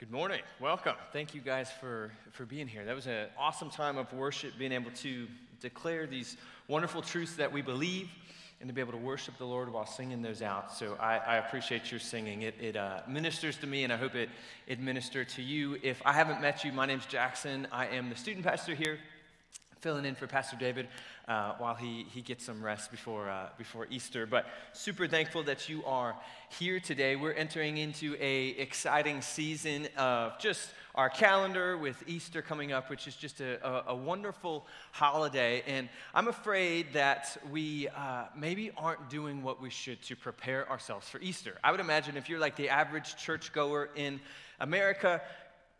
Good morning. Welcome. Thank you guys for, for being here. That was an awesome time of worship, being able to declare these wonderful truths that we believe and to be able to worship the Lord while singing those out. So I, I appreciate your singing. It, it uh, ministers to me, and I hope it, it ministered to you. If I haven't met you, my name's Jackson. I am the student pastor here, filling in for Pastor David uh, while he, he gets some rest before, uh, before Easter. But super thankful that you are here today. We're entering into a exciting season of just our calendar with Easter coming up, which is just a, a, a wonderful holiday. And I'm afraid that we uh, maybe aren't doing what we should to prepare ourselves for Easter. I would imagine if you're like the average churchgoer in America,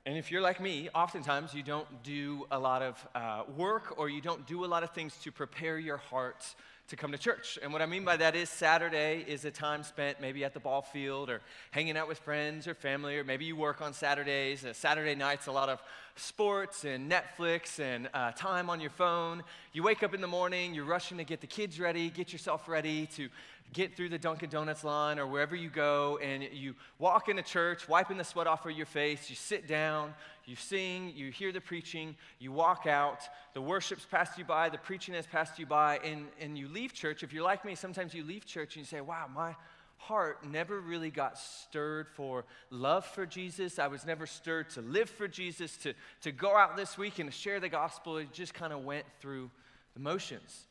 and if you're like me, oftentimes you don't do a lot of uh, work or you don't do a lot of things to prepare your heart to come to church. And what I mean by that is Saturday is a time spent maybe at the ball field or hanging out with friends or family, or maybe you work on Saturdays. Uh, Saturday night's a lot of sports and Netflix and uh, time on your phone. You wake up in the morning, you're rushing to get the kids ready, get yourself ready to get through the Dunkin' Donuts line or wherever you go, and you walk into church, wiping the sweat off of your face, you sit down, you sing, you hear the preaching, you walk out, the worship's passed you by, the preaching has passed you by, and, and you leave church. If you're like me, sometimes you leave church and you say, wow, my heart never really got stirred for love for Jesus. I was never stirred to live for Jesus, to, to go out this week and share the gospel. It just kind of went through the motions.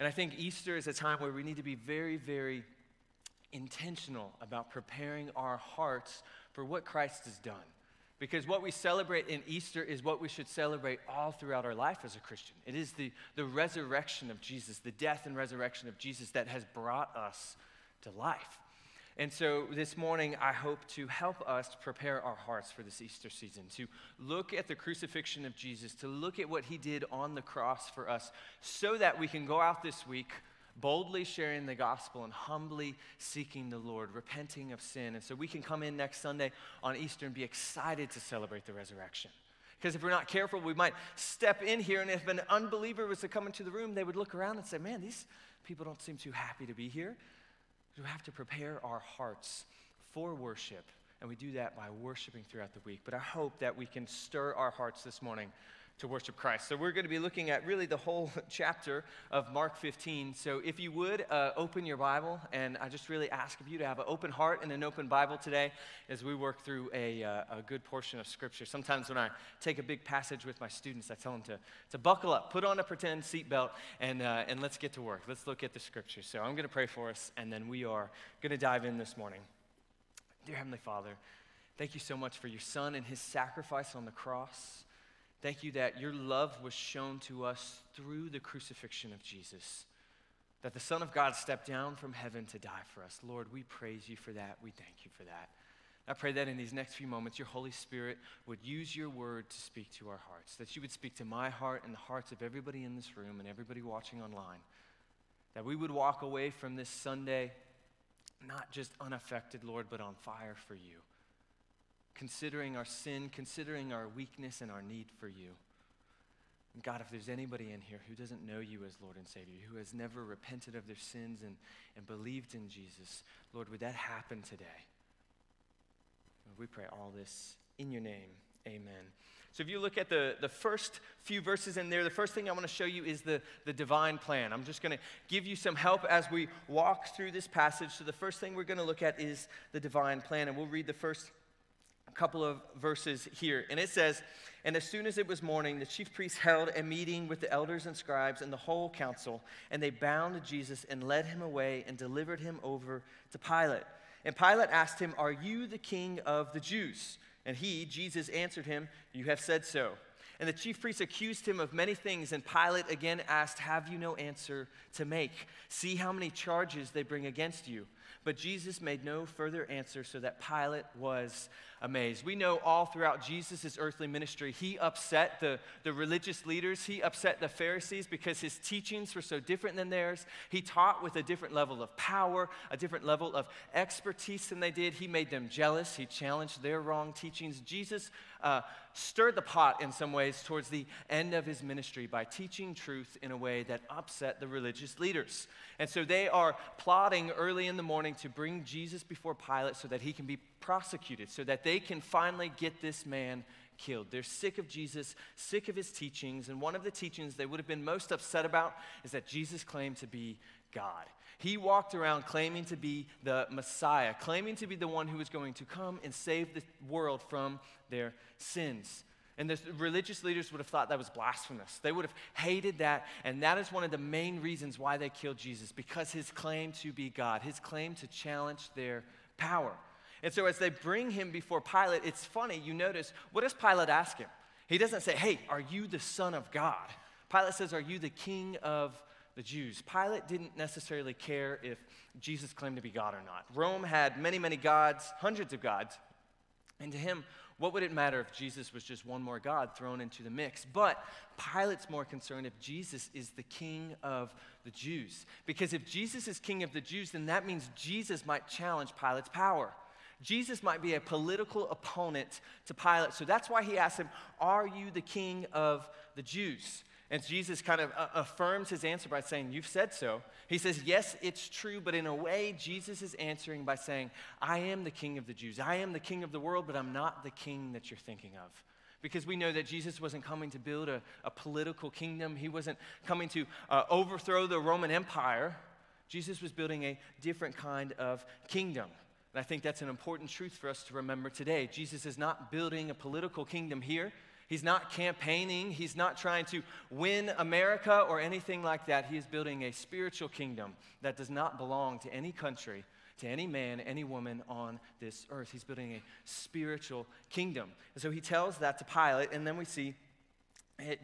And I think Easter is a time where we need to be very, very intentional about preparing our hearts for what Christ has done. Because what we celebrate in Easter is what we should celebrate all throughout our life as a Christian. It is the, the resurrection of Jesus, the death and resurrection of Jesus that has brought us to life. And so this morning, I hope to help us prepare our hearts for this Easter season, to look at the crucifixion of Jesus, to look at what he did on the cross for us, so that we can go out this week boldly sharing the gospel and humbly seeking the Lord, repenting of sin. And so we can come in next Sunday on Easter and be excited to celebrate the resurrection. Because if we're not careful, we might step in here, and if an unbeliever was to come into the room, they would look around and say, Man, these people don't seem too happy to be here. We have to prepare our hearts for worship, and we do that by worshiping throughout the week. But I hope that we can stir our hearts this morning to worship Christ. So we're going to be looking at really the whole chapter of Mark 15. So if you would uh, open your Bible, and I just really ask of you to have an open heart and an open Bible today as we work through a, uh, a good portion of Scripture. Sometimes when I take a big passage with my students, I tell them to, to buckle up, put on a pretend seatbelt, and, uh, and let's get to work. Let's look at the Scripture. So I'm going to pray for us, and then we are going to dive in this morning. Dear Heavenly Father, thank you so much for your Son and his sacrifice on the cross. Thank you that your love was shown to us through the crucifixion of Jesus, that the Son of God stepped down from heaven to die for us. Lord, we praise you for that. We thank you for that. I pray that in these next few moments, your Holy Spirit would use your word to speak to our hearts, that you would speak to my heart and the hearts of everybody in this room and everybody watching online, that we would walk away from this Sunday not just unaffected, Lord, but on fire for you considering our sin, considering our weakness and our need for you. And God, if there's anybody in here who doesn't know you as Lord and Savior, who has never repented of their sins and, and believed in Jesus, Lord, would that happen today? We pray all this in your name. Amen. So, if you look at the, the first few verses in there, the first thing I want to show you is the, the divine plan. I'm just going to give you some help as we walk through this passage. So, the first thing we're going to look at is the divine plan. And we'll read the first couple of verses here. And it says, And as soon as it was morning, the chief priests held a meeting with the elders and scribes and the whole council, and they bound Jesus and led him away and delivered him over to Pilate. And Pilate asked him, Are you the king of the Jews? And he, Jesus, answered him, You have said so. And the chief priests accused him of many things, and Pilate again asked, Have you no answer to make? See how many charges they bring against you. But Jesus made no further answer, so that Pilate was amazed. We know all throughout Jesus' earthly ministry, he upset the, the religious leaders, he upset the Pharisees because his teachings were so different than theirs. He taught with a different level of power, a different level of expertise than they did. He made them jealous, he challenged their wrong teachings. Jesus uh, stirred the pot in some ways towards the end of his ministry by teaching truth in a way that upset the religious leaders. And so they are plotting early in the morning to bring Jesus before Pilate so that he can be prosecuted so that they can finally get this man killed. They're sick of Jesus, sick of his teachings, and one of the teachings they would have been most upset about is that Jesus claimed to be God. He walked around claiming to be the Messiah, claiming to be the one who was going to come and save the world from their sins. And the religious leaders would have thought that was blasphemous. They would have hated that. And that is one of the main reasons why they killed Jesus, because his claim to be God, his claim to challenge their power. And so as they bring him before Pilate, it's funny, you notice, what does Pilate ask him? He doesn't say, Hey, are you the Son of God? Pilate says, Are you the King of the Jews? Pilate didn't necessarily care if Jesus claimed to be God or not. Rome had many, many gods, hundreds of gods. And to him, what would it matter if Jesus was just one more God thrown into the mix? But Pilate's more concerned if Jesus is the king of the Jews. Because if Jesus is king of the Jews, then that means Jesus might challenge Pilate's power. Jesus might be a political opponent to Pilate. So that's why he asks him, Are you the king of the Jews? And Jesus kind of uh, affirms his answer by saying, You've said so. He says, Yes, it's true, but in a way, Jesus is answering by saying, I am the king of the Jews. I am the king of the world, but I'm not the king that you're thinking of. Because we know that Jesus wasn't coming to build a, a political kingdom, he wasn't coming to uh, overthrow the Roman Empire. Jesus was building a different kind of kingdom. And I think that's an important truth for us to remember today. Jesus is not building a political kingdom here. He's not campaigning. He's not trying to win America or anything like that. He is building a spiritual kingdom that does not belong to any country, to any man, any woman on this earth. He's building a spiritual kingdom. And so he tells that to Pilate, and then we see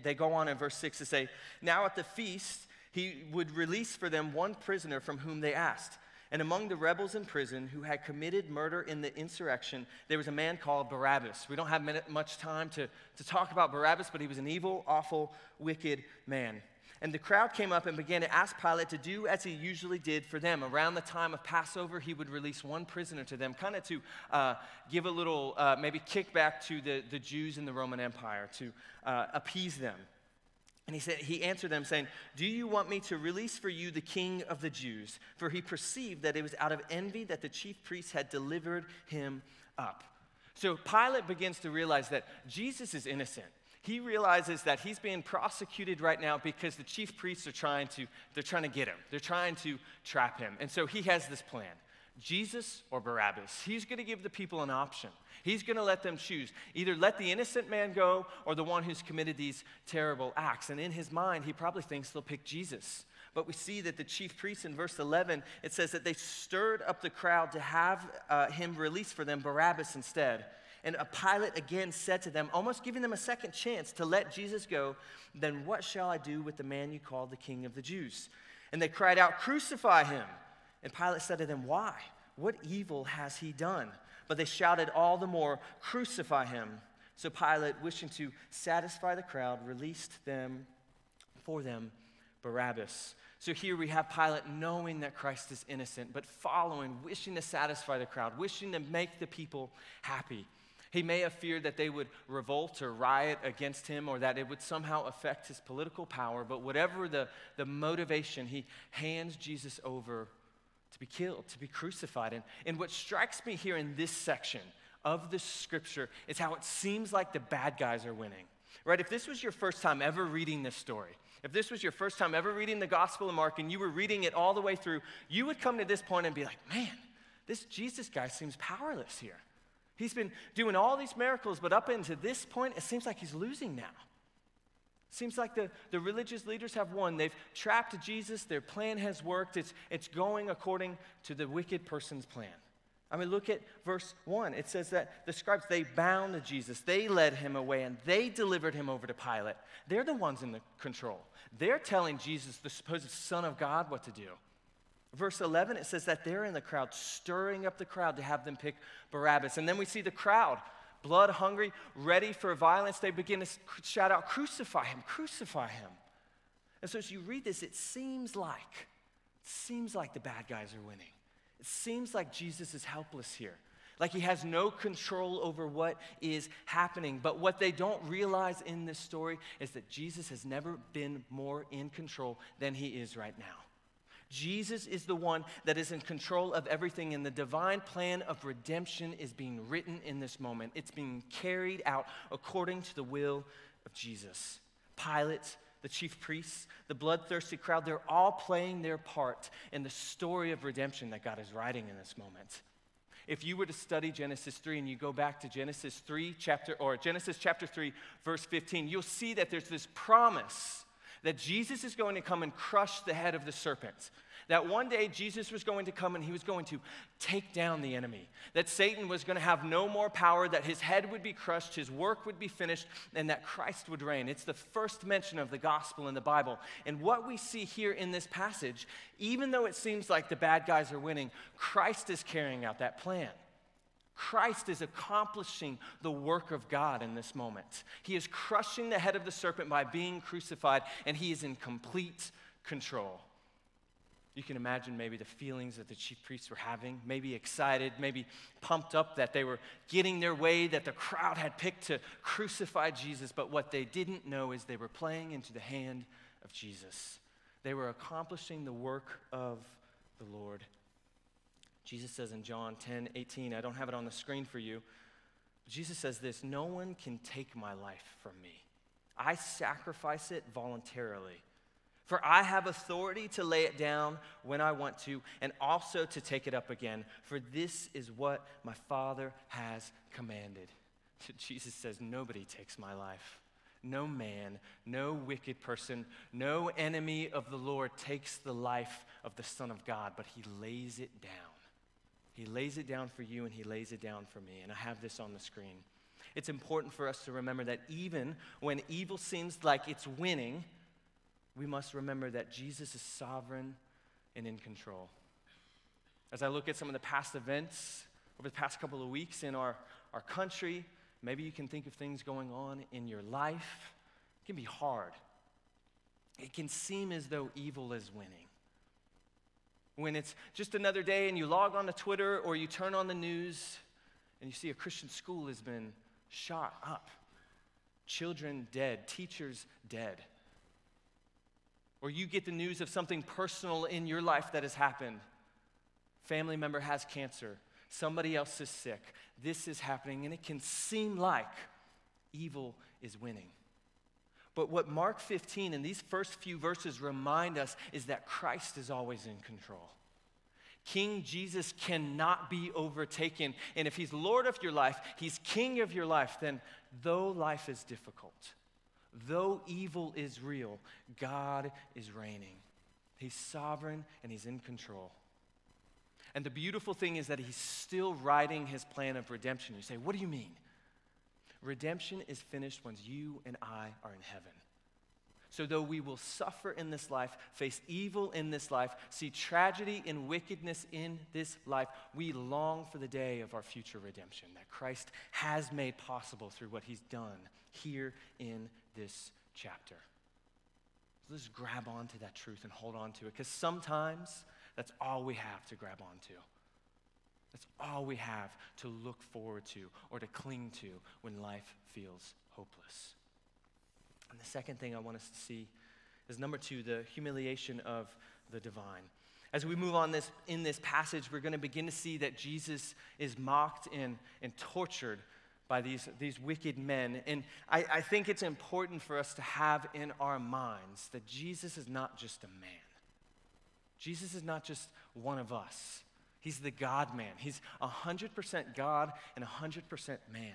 they go on in verse 6 to say, Now at the feast, he would release for them one prisoner from whom they asked. And among the rebels in prison who had committed murder in the insurrection, there was a man called Barabbas. We don't have much time to, to talk about Barabbas, but he was an evil, awful, wicked man. And the crowd came up and began to ask Pilate to do as he usually did for them. Around the time of Passover, he would release one prisoner to them, kind of to uh, give a little, uh, maybe kickback to the, the Jews in the Roman Empire, to uh, appease them. And he said, he answered them, saying, Do you want me to release for you the king of the Jews? For he perceived that it was out of envy that the chief priests had delivered him up. So Pilate begins to realize that Jesus is innocent. He realizes that he's being prosecuted right now because the chief priests are trying to, they're trying to get him. They're trying to trap him. And so he has this plan. Jesus or Barabbas. He's going to give the people an option. He's going to let them choose. Either let the innocent man go or the one who's committed these terrible acts. And in his mind, he probably thinks they'll pick Jesus. But we see that the chief priests in verse 11, it says that they stirred up the crowd to have uh, him release for them Barabbas instead. And a Pilate again said to them, almost giving them a second chance to let Jesus go, Then what shall I do with the man you call the king of the Jews? And they cried out, Crucify him. And Pilate said to them, Why? What evil has he done? But they shouted all the more, Crucify him. So Pilate, wishing to satisfy the crowd, released them for them Barabbas. So here we have Pilate knowing that Christ is innocent, but following, wishing to satisfy the crowd, wishing to make the people happy. He may have feared that they would revolt or riot against him or that it would somehow affect his political power, but whatever the, the motivation, he hands Jesus over to be killed, to be crucified. And, and what strikes me here in this section of the scripture is how it seems like the bad guys are winning. Right? If this was your first time ever reading this story, if this was your first time ever reading the Gospel of Mark and you were reading it all the way through, you would come to this point and be like, man, this Jesus guy seems powerless here. He's been doing all these miracles, but up into this point, it seems like he's losing now. Seems like the, the religious leaders have won. They've trapped Jesus, their plan has worked, it's, it's going according to the wicked person's plan. I mean, look at verse 1. It says that the scribes, they bound Jesus, they led him away, and they delivered him over to Pilate. They're the ones in the control. They're telling Jesus, the supposed Son of God, what to do. Verse 11, it says that they're in the crowd, stirring up the crowd to have them pick Barabbas. And then we see the crowd blood hungry, ready for violence, they begin to shout out, Crucify him, crucify him. And so as you read this, it seems like, it seems like the bad guys are winning. It seems like Jesus is helpless here. Like he has no control over what is happening. But what they don't realize in this story is that Jesus has never been more in control than he is right now. Jesus is the one that is in control of everything, and the divine plan of redemption is being written in this moment. It's being carried out according to the will of Jesus. Pilate, the chief priests, the bloodthirsty crowd, they're all playing their part in the story of redemption that God is writing in this moment. If you were to study Genesis 3 and you go back to Genesis 3 chapter or Genesis chapter 3 verse 15, you'll see that there's this promise that Jesus is going to come and crush the head of the serpent. That one day Jesus was going to come and he was going to take down the enemy. That Satan was going to have no more power, that his head would be crushed, his work would be finished, and that Christ would reign. It's the first mention of the gospel in the Bible. And what we see here in this passage, even though it seems like the bad guys are winning, Christ is carrying out that plan. Christ is accomplishing the work of God in this moment. He is crushing the head of the serpent by being crucified, and he is in complete control. You can imagine maybe the feelings that the chief priests were having, maybe excited, maybe pumped up that they were getting their way, that the crowd had picked to crucify Jesus. But what they didn't know is they were playing into the hand of Jesus. They were accomplishing the work of the Lord. Jesus says in John 10 18, I don't have it on the screen for you. Jesus says this No one can take my life from me. I sacrifice it voluntarily. For I have authority to lay it down when I want to, and also to take it up again. For this is what my Father has commanded. Jesus says, Nobody takes my life. No man, no wicked person, no enemy of the Lord takes the life of the Son of God, but he lays it down. He lays it down for you and He lays it down for me. And I have this on the screen. It's important for us to remember that even when evil seems like it's winning, we must remember that Jesus is sovereign and in control. As I look at some of the past events over the past couple of weeks in our, our country, maybe you can think of things going on in your life. It can be hard. It can seem as though evil is winning when it's just another day and you log on to Twitter or you turn on the news and you see a Christian school has been shot up, children dead, teachers dead. Or you get the news of something personal in your life that has happened. Family member has cancer, somebody else is sick. This is happening, and it can seem like evil is winning. But what Mark 15 and these first few verses remind us is that Christ is always in control. King Jesus cannot be overtaken. And if he's Lord of your life, he's King of your life, then though life is difficult, though evil is real, God is reigning. He's sovereign and he's in control. And the beautiful thing is that he's still writing his plan of redemption. You say, What do you mean? Redemption is finished once you and I are in heaven. So, though we will suffer in this life, face evil in this life, see tragedy and wickedness in this life, we long for the day of our future redemption that Christ has made possible through what he's done here in this chapter. So let's grab onto that truth and hold on to it because sometimes that's all we have to grab onto. That's all we have to look forward to or to cling to when life feels hopeless. And the second thing I want us to see is number two, the humiliation of the divine. As we move on this, in this passage, we're going to begin to see that Jesus is mocked and, and tortured by these, these wicked men. And I, I think it's important for us to have in our minds that Jesus is not just a man. Jesus is not just one of us. He's the God man. He's 100% God and 100% man.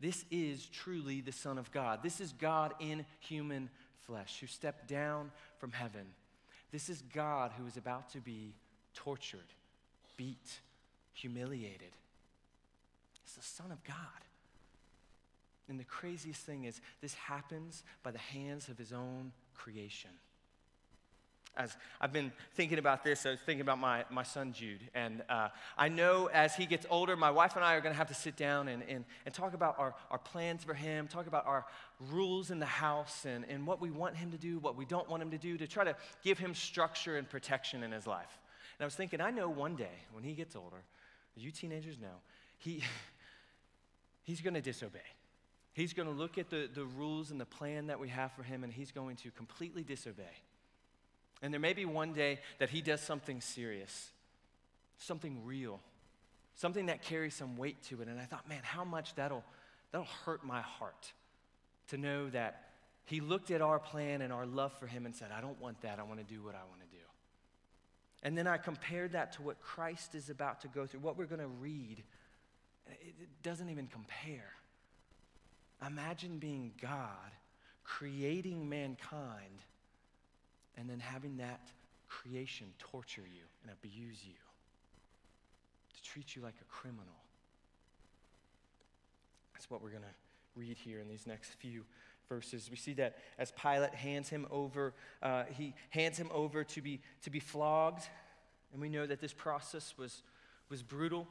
This is truly the Son of God. This is God in human flesh who stepped down from heaven. This is God who is about to be tortured, beat, humiliated. It's the Son of God. And the craziest thing is, this happens by the hands of his own creation as I've been thinking about this, I was thinking about my, my son Jude. And uh, I know as he gets older, my wife and I are going to have to sit down and, and, and talk about our, our plans for him, talk about our rules in the house, and, and what we want him to do, what we don't want him to do, to try to give him structure and protection in his life. And I was thinking, I know one day when he gets older, you teenagers know, he, he's going to disobey. He's going to look at the, the rules and the plan that we have for him, and he's going to completely disobey. And there may be one day that he does something serious, something real, something that carries some weight to it. And I thought, man, how much that'll, that'll hurt my heart to know that he looked at our plan and our love for him and said, I don't want that. I want to do what I want to do. And then I compared that to what Christ is about to go through, what we're going to read. It doesn't even compare. Imagine being God, creating mankind, and then having that creation torture you and abuse you, to treat you like a criminal. That's what we're going to read here in these next few verses. We see that as Pilate hands him over, uh, he hands him over to be, to be flogged. And we know that this process was, was brutal.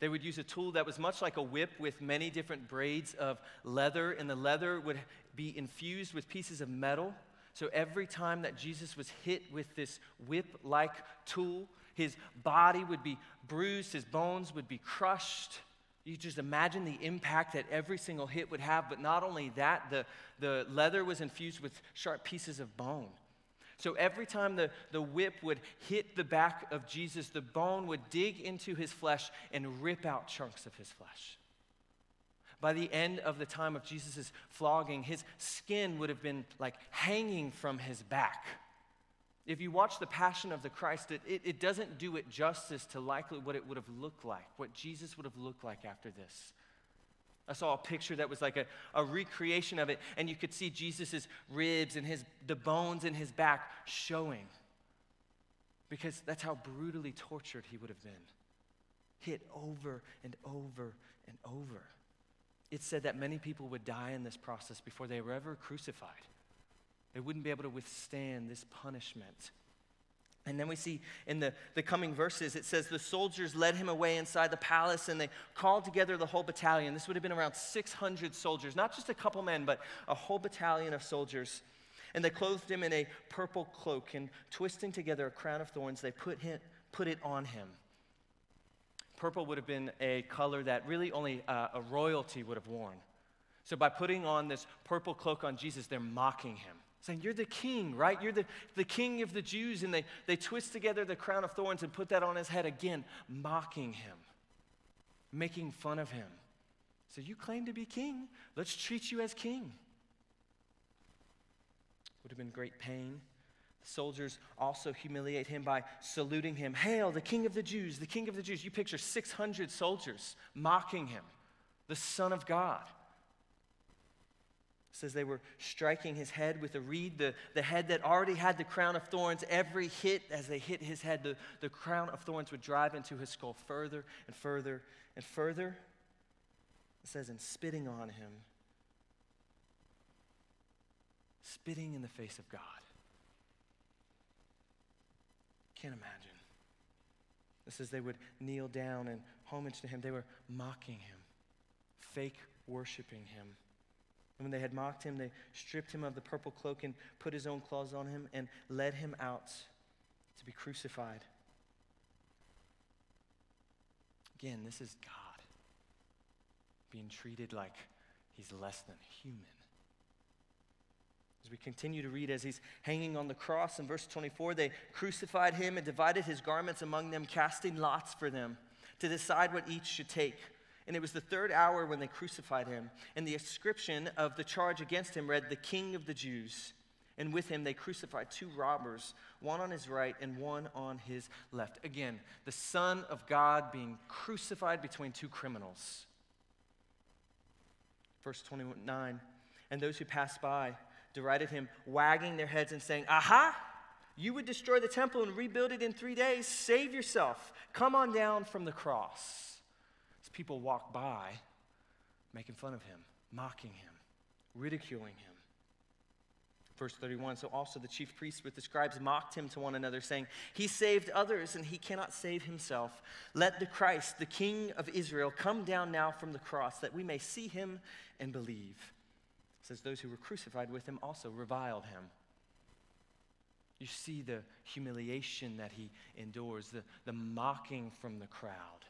They would use a tool that was much like a whip with many different braids of leather, and the leather would be infused with pieces of metal. So every time that Jesus was hit with this whip like tool, his body would be bruised, his bones would be crushed. You just imagine the impact that every single hit would have. But not only that, the, the leather was infused with sharp pieces of bone. So every time the, the whip would hit the back of Jesus, the bone would dig into his flesh and rip out chunks of his flesh. By the end of the time of Jesus' flogging, his skin would have been like hanging from his back. If you watch the Passion of the Christ, it, it, it, doesn't do it justice to likely what it would have looked like, what Jesus would have looked like after this. I saw a picture that was like a, a recreation of it, and you could see Jesus' ribs and his, the bones in his back showing. Because that's how brutally tortured he would have been. Hit over and over and over. It said that many people would die in this process before they were ever crucified. They wouldn't be able to withstand this punishment. And then we see in the, the coming verses, it says, The soldiers led him away inside the palace and they called together the whole battalion. This would have been around 600 soldiers, not just a couple men, but a whole battalion of soldiers. And they clothed him in a purple cloak and twisting together a crown of thorns, they put, him, put it on him. Purple would have been a color that really only uh, a royalty would have worn. So by putting on this purple cloak on Jesus, they're mocking him saying, You're the king, right? You're the, the king of the Jews. And they, they twist together the crown of thorns and put that on his head again, mocking him, making fun of him. So you claim to be king. Let's treat you as king. Would have been great pain. The soldiers also humiliate him by saluting him. Hail, the king of the Jews, the king of the Jews. You picture 600 soldiers mocking him, the Son of God says they were striking his head with a reed, the, the head that already had the crown of thorns. Every hit, as they hit his head, the, the crown of thorns would drive into his skull further and further and further. It says, and spitting on him, spitting in the face of God. Can't imagine. It says they would kneel down and homage to him. They were mocking him, fake worshiping him. And when they had mocked him, they stripped him of the purple cloak and put his own clothes on him and led him out to be crucified. Again, this is God being treated like he's less than human. As we continue to read, as he's hanging on the cross in verse 24, they crucified him and divided his garments among them, casting lots for them to decide what each should take. And it was the third hour when they crucified him. And the inscription of the charge against him read, The King of the Jews. And with him they crucified two robbers, one on his right and one on his left. Again, the Son of God being crucified between two criminals. Verse 29 And those who passed by derided him, wagging their heads and saying, Aha! You would destroy the temple and rebuild it in three days. Save yourself. Come on down from the cross As people walk by making fun of him, mocking him, ridiculing him. Verse 31 So also the chief priests with the scribes mocked him to one another, saying, He saved others and he cannot save himself. Let the Christ, the King of Israel, come down now from the cross that we may see him and believe. Says, Those who were crucified with him also reviled him. You see the humiliation that he endures, the, the mocking from the crowd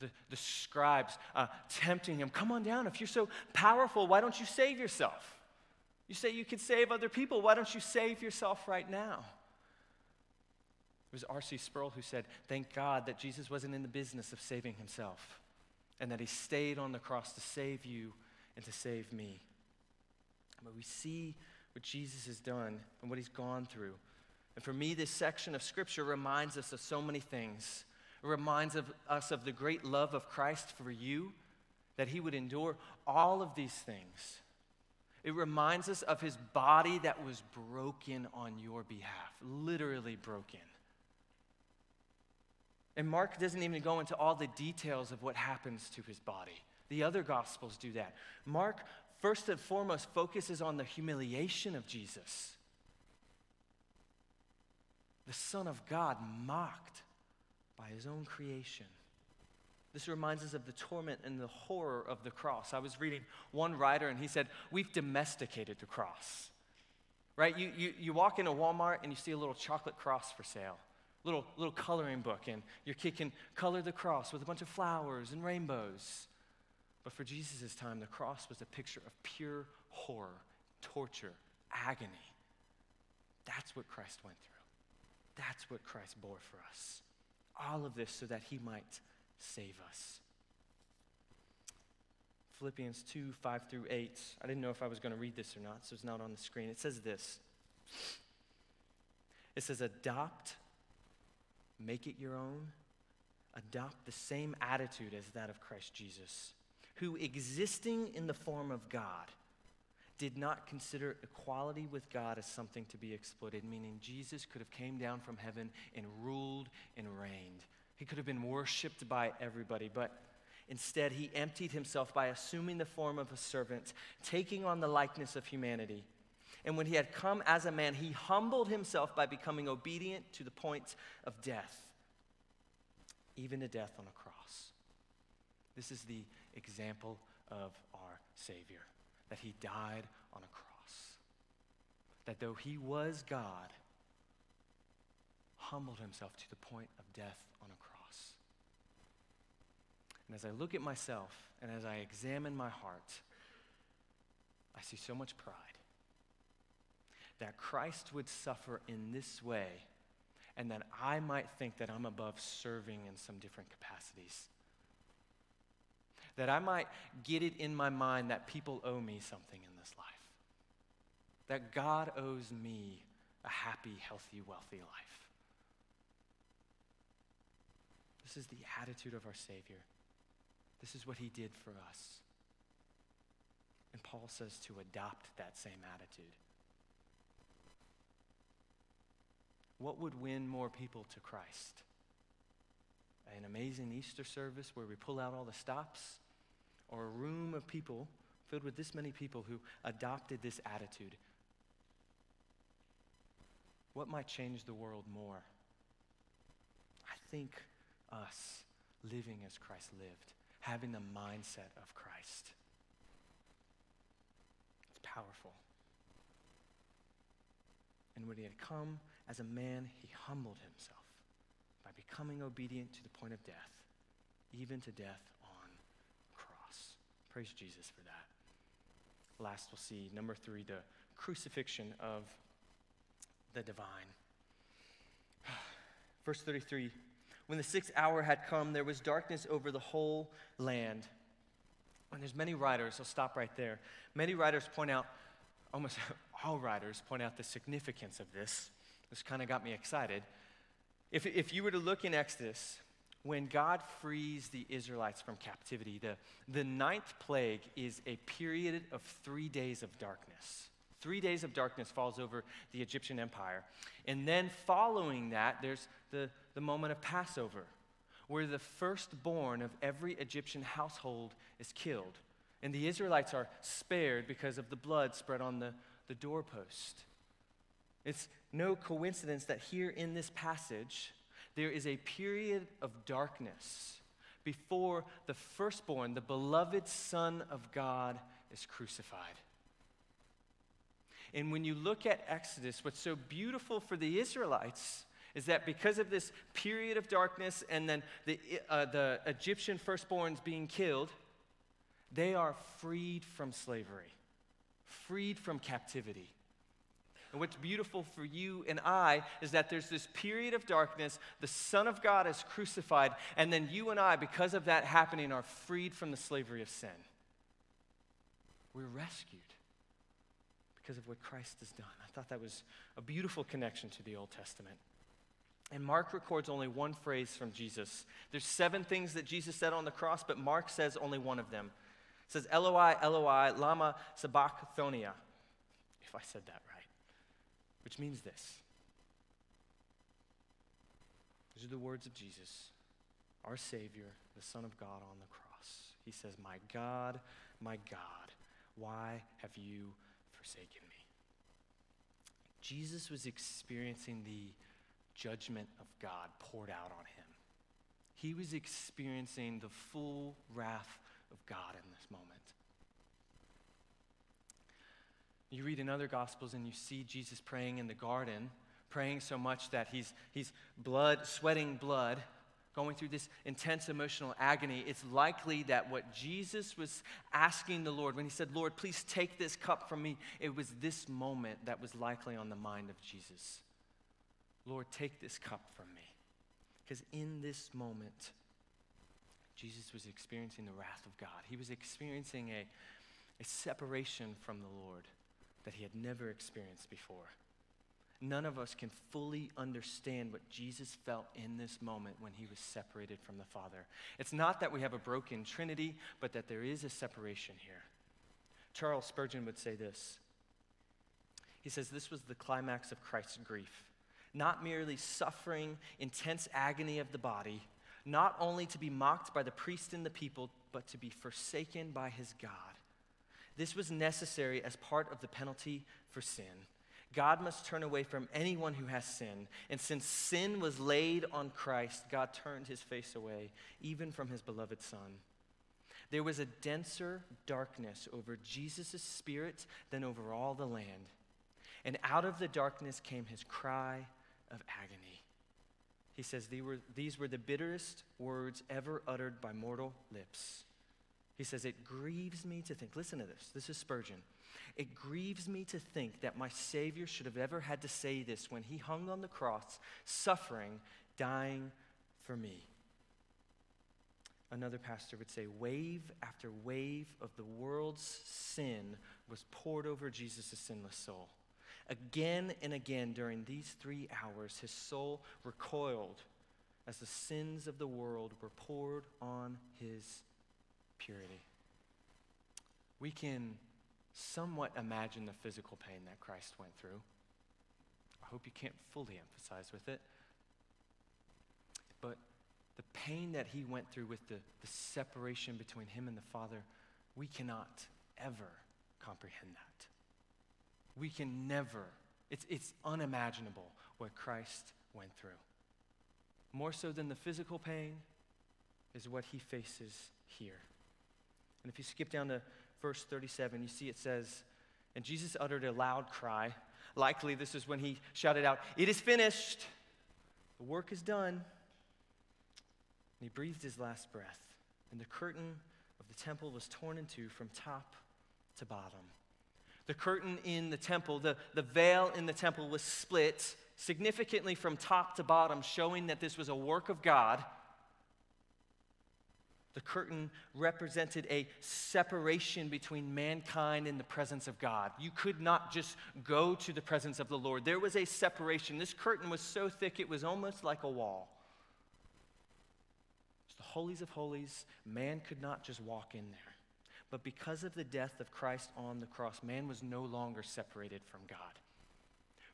the, the scribes uh, tempting him, Come on down. If you're so powerful, why don't you save yourself? You say you can save other people. Why don't you save yourself right now? It was R.C. Sproul who said, Thank God that Jesus wasn't in the business of saving himself and that he stayed on the cross to save you and to save me. But we see what Jesus has done and what he's gone through. And for me, this section of Scripture reminds us of so many things. It reminds of us of the great love of Christ for you, that he would endure all of these things it reminds us of his body that was broken on your behalf, literally broken. And Mark doesn't even go into all the details of what happens to his body. The other gospels do that. Mark, first and foremost, focuses on the humiliation of Jesus. The Son of God mocked by his own creation. This reminds us of the torment and the horror of the cross. I was reading one writer, and he said, We've domesticated the cross. Right? You, you, you walk into Walmart and you see a little chocolate cross for sale, little, little coloring book, and your kid can color the cross with a bunch of flowers and rainbows. But for Jesus' time, the cross was a picture of pure horror, torture, agony. That's what Christ went through. That's what Christ bore for us. All of this so that he might save us. Philippians 2 5 through 8. I didn't know if I was going to read this or not, so it's not on the screen. It says this It says, Adopt, make it your own, adopt the same attitude as that of Christ Jesus, who, existing in the form of God, did not consider equality with God as something to be exploited, meaning Jesus could have came down from heaven and ruled and reigned. He could have been worshiped by everybody, but instead he emptied himself by assuming the form of a servant, taking on the likeness of humanity. And when he had come as a man, he humbled himself by becoming obedient to the point of death, even to death on a cross. This is the example of our Savior, that he died on a cross. That though he was God, humbled himself to the point of death on a cross. And as I look at myself and as I examine my heart, I see so much pride. That Christ would suffer in this way, and that I might think that I'm above serving in some different capacities. That I might get it in my mind that people owe me something in this life. That God owes me a happy, healthy, wealthy life. This is the attitude of our Savior. This is what he did for us. And Paul says to adopt that same attitude. What would win more people to Christ? An amazing Easter service where we pull out all the stops? Or a room of people filled with this many people who adopted this attitude? What might change the world more? I think us living as Christ lived having the mindset of Christ. It's powerful. And when he had come as a man, he humbled himself by becoming obedient to the point of death, even to death. Praise Jesus for that. Last, we'll see number three, the crucifixion of the divine. Verse 33 when the sixth hour had come, there was darkness over the whole land. And there's many writers, I'll stop right there. Many writers point out, almost all writers point out the significance of this. This kind of got me excited. If, if you were to look in Exodus, when God frees the Israelites from captivity, the, the ninth plague is a period of three days of darkness. Three days of darkness falls over the Egyptian empire. And then following that, there's the, the moment of Passover, where the firstborn of every Egyptian household is killed. And the Israelites are spared because of the blood spread on the, the doorpost. It's no coincidence that here in this passage, there is a period of darkness before the firstborn, the beloved Son of God, is crucified. And when you look at Exodus, what's so beautiful for the Israelites is that because of this period of darkness and then the, uh, the Egyptian firstborns being killed, they are freed from slavery, freed from captivity. And what's beautiful for you and I is that there's this period of darkness, the Son of God is crucified, and then you and I, because of that happening, are freed from the slavery of sin. We're rescued because of what Christ has done. I thought that was a beautiful connection to the Old Testament. And Mark records only one phrase from Jesus. There's seven things that Jesus said on the cross, but Mark says only one of them. It says, Eloi, Eloi, lama sabachthani, if I said that right, which means this. These are the words of Jesus, our Savior, the Son of God on the cross. He says, My God, my God, why have you forsaken me? Jesus was experiencing the judgment of God poured out on him. He was experiencing the full wrath of God in this moment. You read in other gospels and you see Jesus praying in the garden, praying so much that he's, he's blood, sweating blood, going through this intense emotional agony. It's likely that what Jesus was asking the Lord when he said, Lord, please take this cup from me, it was this moment that was likely on the mind of Jesus. Lord, take this cup from me. Because in this moment, Jesus was experiencing the wrath of God. He was experiencing a, a separation from the Lord that he had never experienced before. None of us can fully understand what Jesus felt in this moment when he was separated from the Father. It's not that we have a broken Trinity, but that there is a separation here. Charles Spurgeon would say this. He says, This was the climax of Christ's grief not merely suffering intense agony of the body, not only to be mocked by the priest and the people, but to be forsaken by his God. This was necessary as part of the penalty for sin. God must turn away from anyone who has sin. And since sin was laid on Christ, God turned his face away, even from his beloved Son. There was a denser darkness over Jesus' spirit than over all the land. And out of the darkness came his cry of agony. He says, these were, these were the bitterest words ever uttered by mortal lips. He says, It grieves me to think, listen to this, this is Spurgeon. It grieves me to think that my Savior should have ever had to say this when he hung on the cross, suffering, dying for me. Another pastor would say, Wave after wave of the world's sin was poured over Jesus' sinless soul. Again and again during these three hours, his soul recoiled as the sins of the world were poured on his purity. We can somewhat imagine the physical pain that Christ went through. I hope you can't fully emphasize with it. But the pain that he went through with the, the separation between him and the Father, we cannot ever comprehend that. We can never, it's, it's unimaginable what Christ went through. More so than the physical pain is what he faces here. And if you skip down to verse 37, you see it says, And Jesus uttered a loud cry. Likely, this is when he shouted out, It is finished. The work is done. And he breathed his last breath. And the curtain of the temple was torn in two from top to bottom. The curtain in the temple, the, the veil in the temple was split significantly from top to bottom, showing that this was a work of God. The curtain represented a separation between mankind and the presence of God. You could not just go to the presence of the Lord. There was a separation. This curtain was so thick it was almost like a wall. It's the holies of holies. Man could not just walk in there. But because of the death of Christ on the cross, man was no longer separated from God.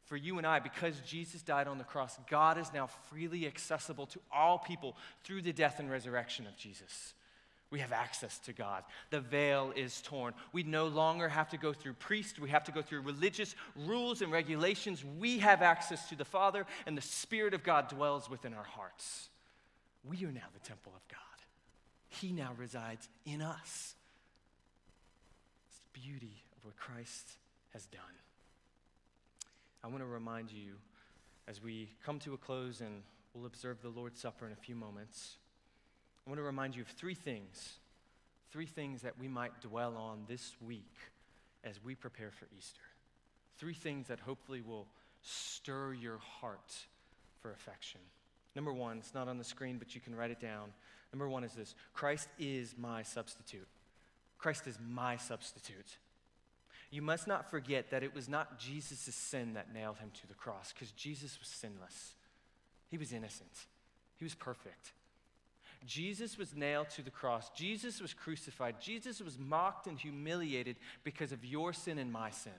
For you and I, because Jesus died on the cross, God is now freely accessible to all people through the death and resurrection of Jesus. We have access to God. The veil is torn. We no longer have to go through priests. We have to go through religious rules and regulations. We have access to the Father, and the Spirit of God dwells within our hearts. We are now the temple of God. He now resides in us It's the beauty of what Christ has done. I want to remind you as we come to a close and we'll observe the Lord's Supper in a few moments. I want to remind you of three things, three things that we might dwell on this week as we prepare for Easter. Three things that hopefully will stir your heart for affection. Number one, it's not on the screen, but you can write it down. Number one is this Christ is my substitute. Christ is my substitute. You must not forget that it was not Jesus' sin that nailed him to the cross, because Jesus was sinless. He was innocent, he was perfect. Jesus was nailed to the cross. Jesus was crucified. Jesus was mocked and humiliated because of your sin and my sin.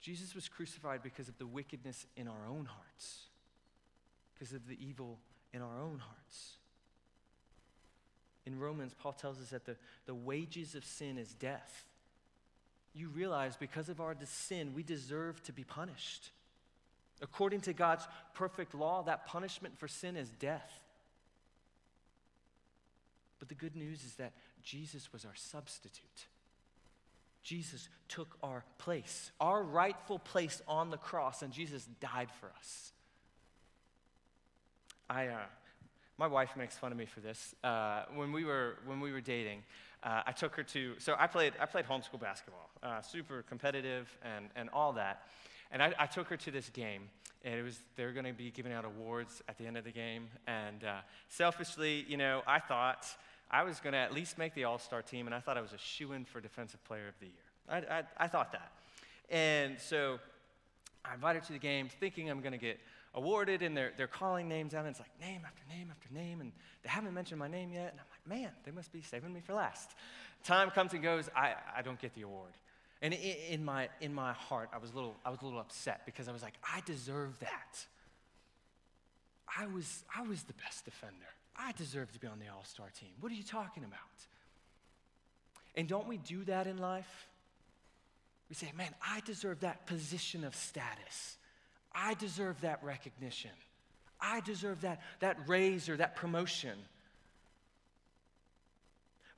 Jesus was crucified because of the wickedness in our own hearts, because of the evil in our own hearts. In Romans, Paul tells us that the, the wages of sin is death. You realize because of our sin, we deserve to be punished. According to God's perfect law, that punishment for sin is death. But the good news is that Jesus was our substitute. Jesus took our place, our rightful place on the cross, and Jesus died for us. I, uh, my wife makes fun of me for this. Uh, when we were when we were dating, uh, I took her to. So I played I played homeschool basketball, uh, super competitive and and all that. And I, I, took her to this game, and it was they were going to be giving out awards at the end of the game. And uh, selfishly, you know, I thought I was going to at least make the All Star team, and I thought I was a shoe in for Defensive Player of the Year. I, I, I thought that. And so I invited her to the game, thinking I'm going to get awarded, and they're, they're calling names out, and it's like name after name after name, and they haven't mentioned my name yet. And I'm like, man, they must be saving me for last. Time comes and goes, I, I don't get the award. And in, my, in my heart, I was, a little, I was a little upset because I was like, I deserve that. I was, I was the best defender. I deserve to be on the all star team. What are you talking about? And don't we do that in life? We say, man, I deserve that position of status. I deserve that recognition. I deserve that, that raise or that promotion.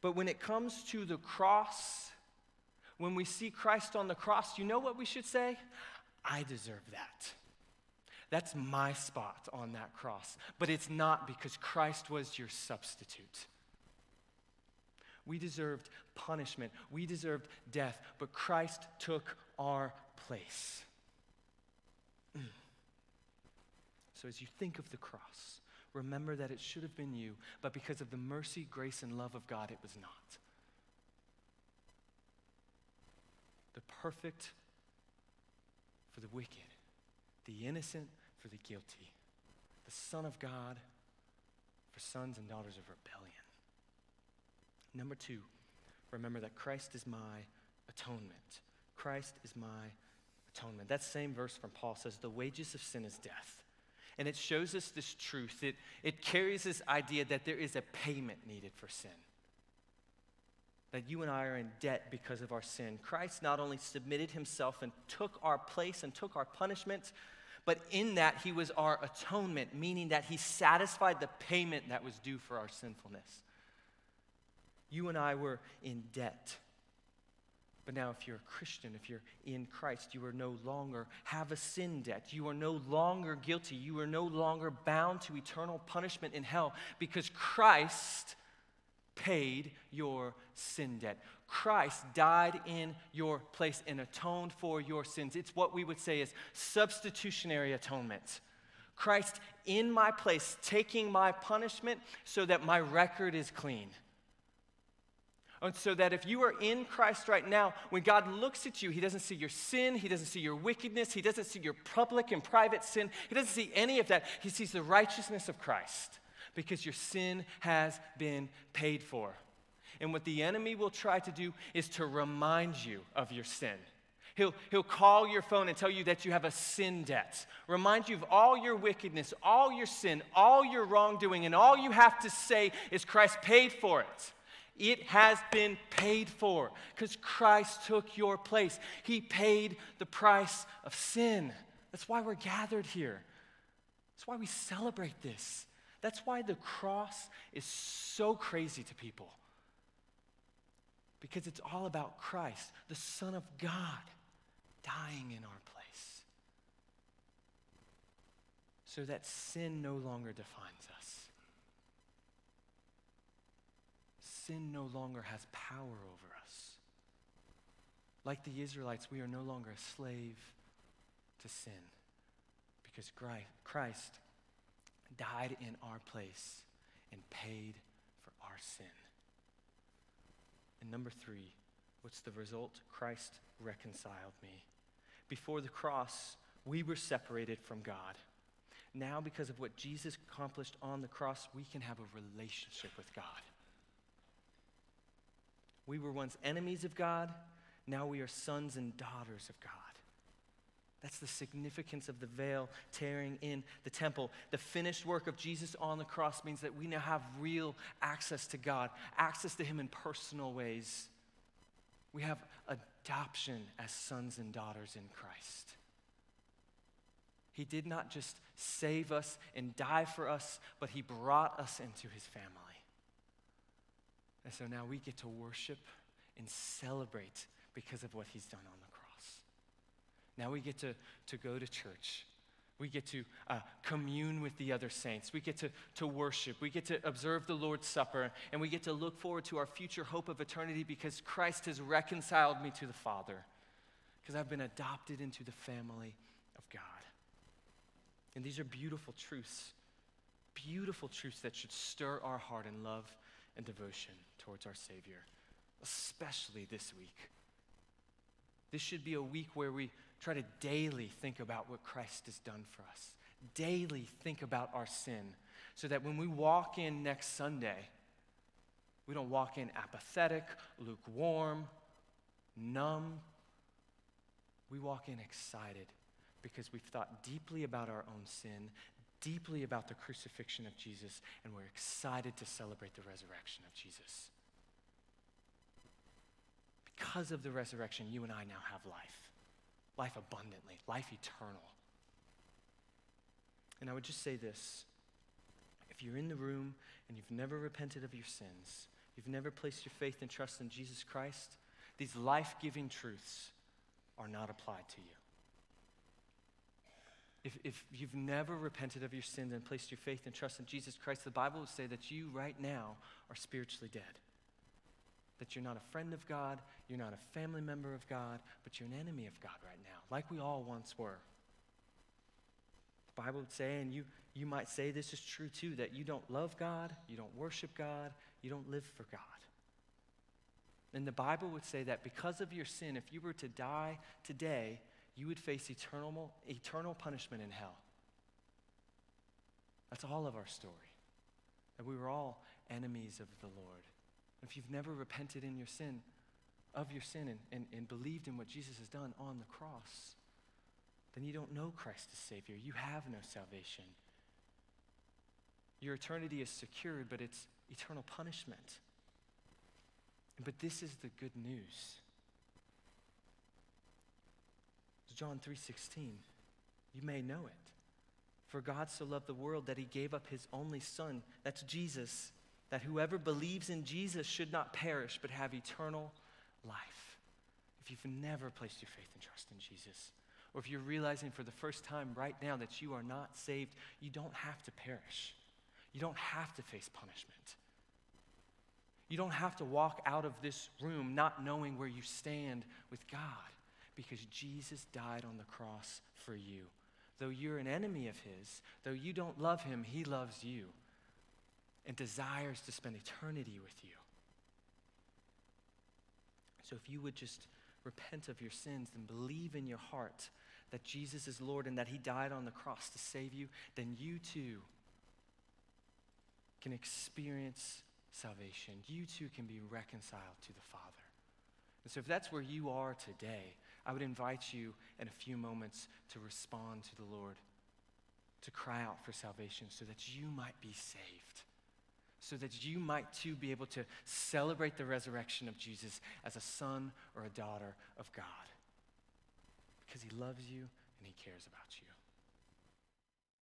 But when it comes to the cross, when we see Christ on the cross, you know what we should say? I deserve that. That's my spot on that cross. But it's not because Christ was your substitute. We deserved punishment, we deserved death, but Christ took our place. Mm. So as you think of the cross, remember that it should have been you, but because of the mercy, grace, and love of God, it was not. The perfect for the wicked, the innocent for the guilty, the Son of God for sons and daughters of rebellion. Number two, remember that Christ is my atonement. Christ is my atonement. That same verse from Paul says, The wages of sin is death. And it shows us this truth. It, it carries this idea that there is a payment needed for sin. That you and I are in debt because of our sin. Christ not only submitted himself and took our place and took our punishment, but in that he was our atonement, meaning that he satisfied the payment that was due for our sinfulness. You and I were in debt. But now, if you're a Christian, if you're in Christ, you are no longer have a sin debt. You are no longer guilty. You are no longer bound to eternal punishment in hell because Christ paid your sin debt. Christ died in your place and atoned for your sins. It's what we would say is substitutionary atonement. Christ in my place, taking my punishment so that my record is clean. And so that if you are in Christ right now, when God looks at you, He doesn't see your sin, He doesn't see your wickedness, He doesn't see your public and private sin, He doesn't see any of that. He sees the righteousness of Christ because your sin has been paid for. And what the enemy will try to do is to remind you of your sin. He'll, he'll call your phone and tell you that you have a sin debt, remind you of all your wickedness, all your sin, all your wrongdoing, and all you have to say is Christ paid for it. It has been paid for because Christ took your place. He paid the price of sin. That's why we're gathered here. That's why we celebrate this. That's why the cross is so crazy to people. Because it's all about Christ, the Son of God, dying in our place. So that sin no longer defines us. Sin no longer has power over us. Like the Israelites, we are no longer a slave to sin because Christ died in our place and paid for our sin. And number three, what's the result? Christ reconciled me. Before the cross, we were separated from God. Now, because of what Jesus accomplished on the cross, we can have a relationship with God. We were once enemies of God, now we are sons and daughters of God. That's the significance of the veil tearing in the temple. The finished work of Jesus on the cross means that we now have real access to God, access to Him in personal ways. We have adoption as sons and daughters in Christ. He did not just save us and die for us, but He brought us into His family. And so now we get to worship and celebrate because of what He's done on the cross. now we get to, to go to church. We get to uh, commune with the other saints. We get to, to worship. We get to observe the Lord's Supper. And we get to look forward to our future hope of eternity because Christ has reconciled me to the Father. Because I've been adopted into the family of God. And these are beautiful truths. Beautiful truths that should stir our heart in love and devotion towards our Savior, especially this week. This should be a week where we try to daily think about what Christ has done for us. Daily think about our sin so that when we walk in next Sunday, we don't walk in apathetic, lukewarm, numb. We walk in excited because we've thought deeply about our own sin, deeply about the crucifixion of Jesus, and we're excited to celebrate the resurrection of Jesus. Because of the resurrection, you and I now have life life abundantly, life eternal. And I would just say this if you're in the room and you've never repented of your sins, you've never placed your faith and trust in Jesus Christ, these life giving truths are not applied to you. If, if you've never repented of your sins and placed your faith and trust in Jesus Christ, the Bible would say that you right now are spiritually dead that you're not a friend of God, you're not a family member of God, but you're an enemy of God right now, like we all once were. The Bible would say, and you, you might say this is true too, that you don't love God, you don't worship God, you don't live for God. And the Bible would say that because of your sin, if you were to die today, you would face eternal, eternal punishment in hell. That's all of our story. That we were all enemies of the Lord. If you've never repented in your sin, of your sin, and, and, and believed in what Jesus has done on the cross, then you don't know Christ as Savior. You have no salvation. Your eternity is secured, but it's eternal punishment. But this is the good news. John 3:16. You may know it. For God so loved the world that he gave up his only son, that's Jesus, that whoever believes in Jesus should not perish but have eternal life. If you've never placed your faith and trust in Jesus, or if you're realizing for the first time right now that you are not saved, you don't have to perish. You don't have to face punishment. You don't have to walk out of this room not knowing where you stand with God because Jesus died on the cross for you. Though you're an enemy of His, though you don't love Him, He loves you and desires to spend eternity with you. So if you would just repent of your sins and believe in your heart that Jesus is Lord and that He died on the cross to save you, then you too can experience salvation. You too can be reconciled to the Father. And so if that's where you are today, I would invite you in a few moments to respond to the Lord, to cry out for salvation so that you might be saved so that you might too be able to celebrate the resurrection of Jesus as a son or a daughter of God. Because he loves you and he cares about you.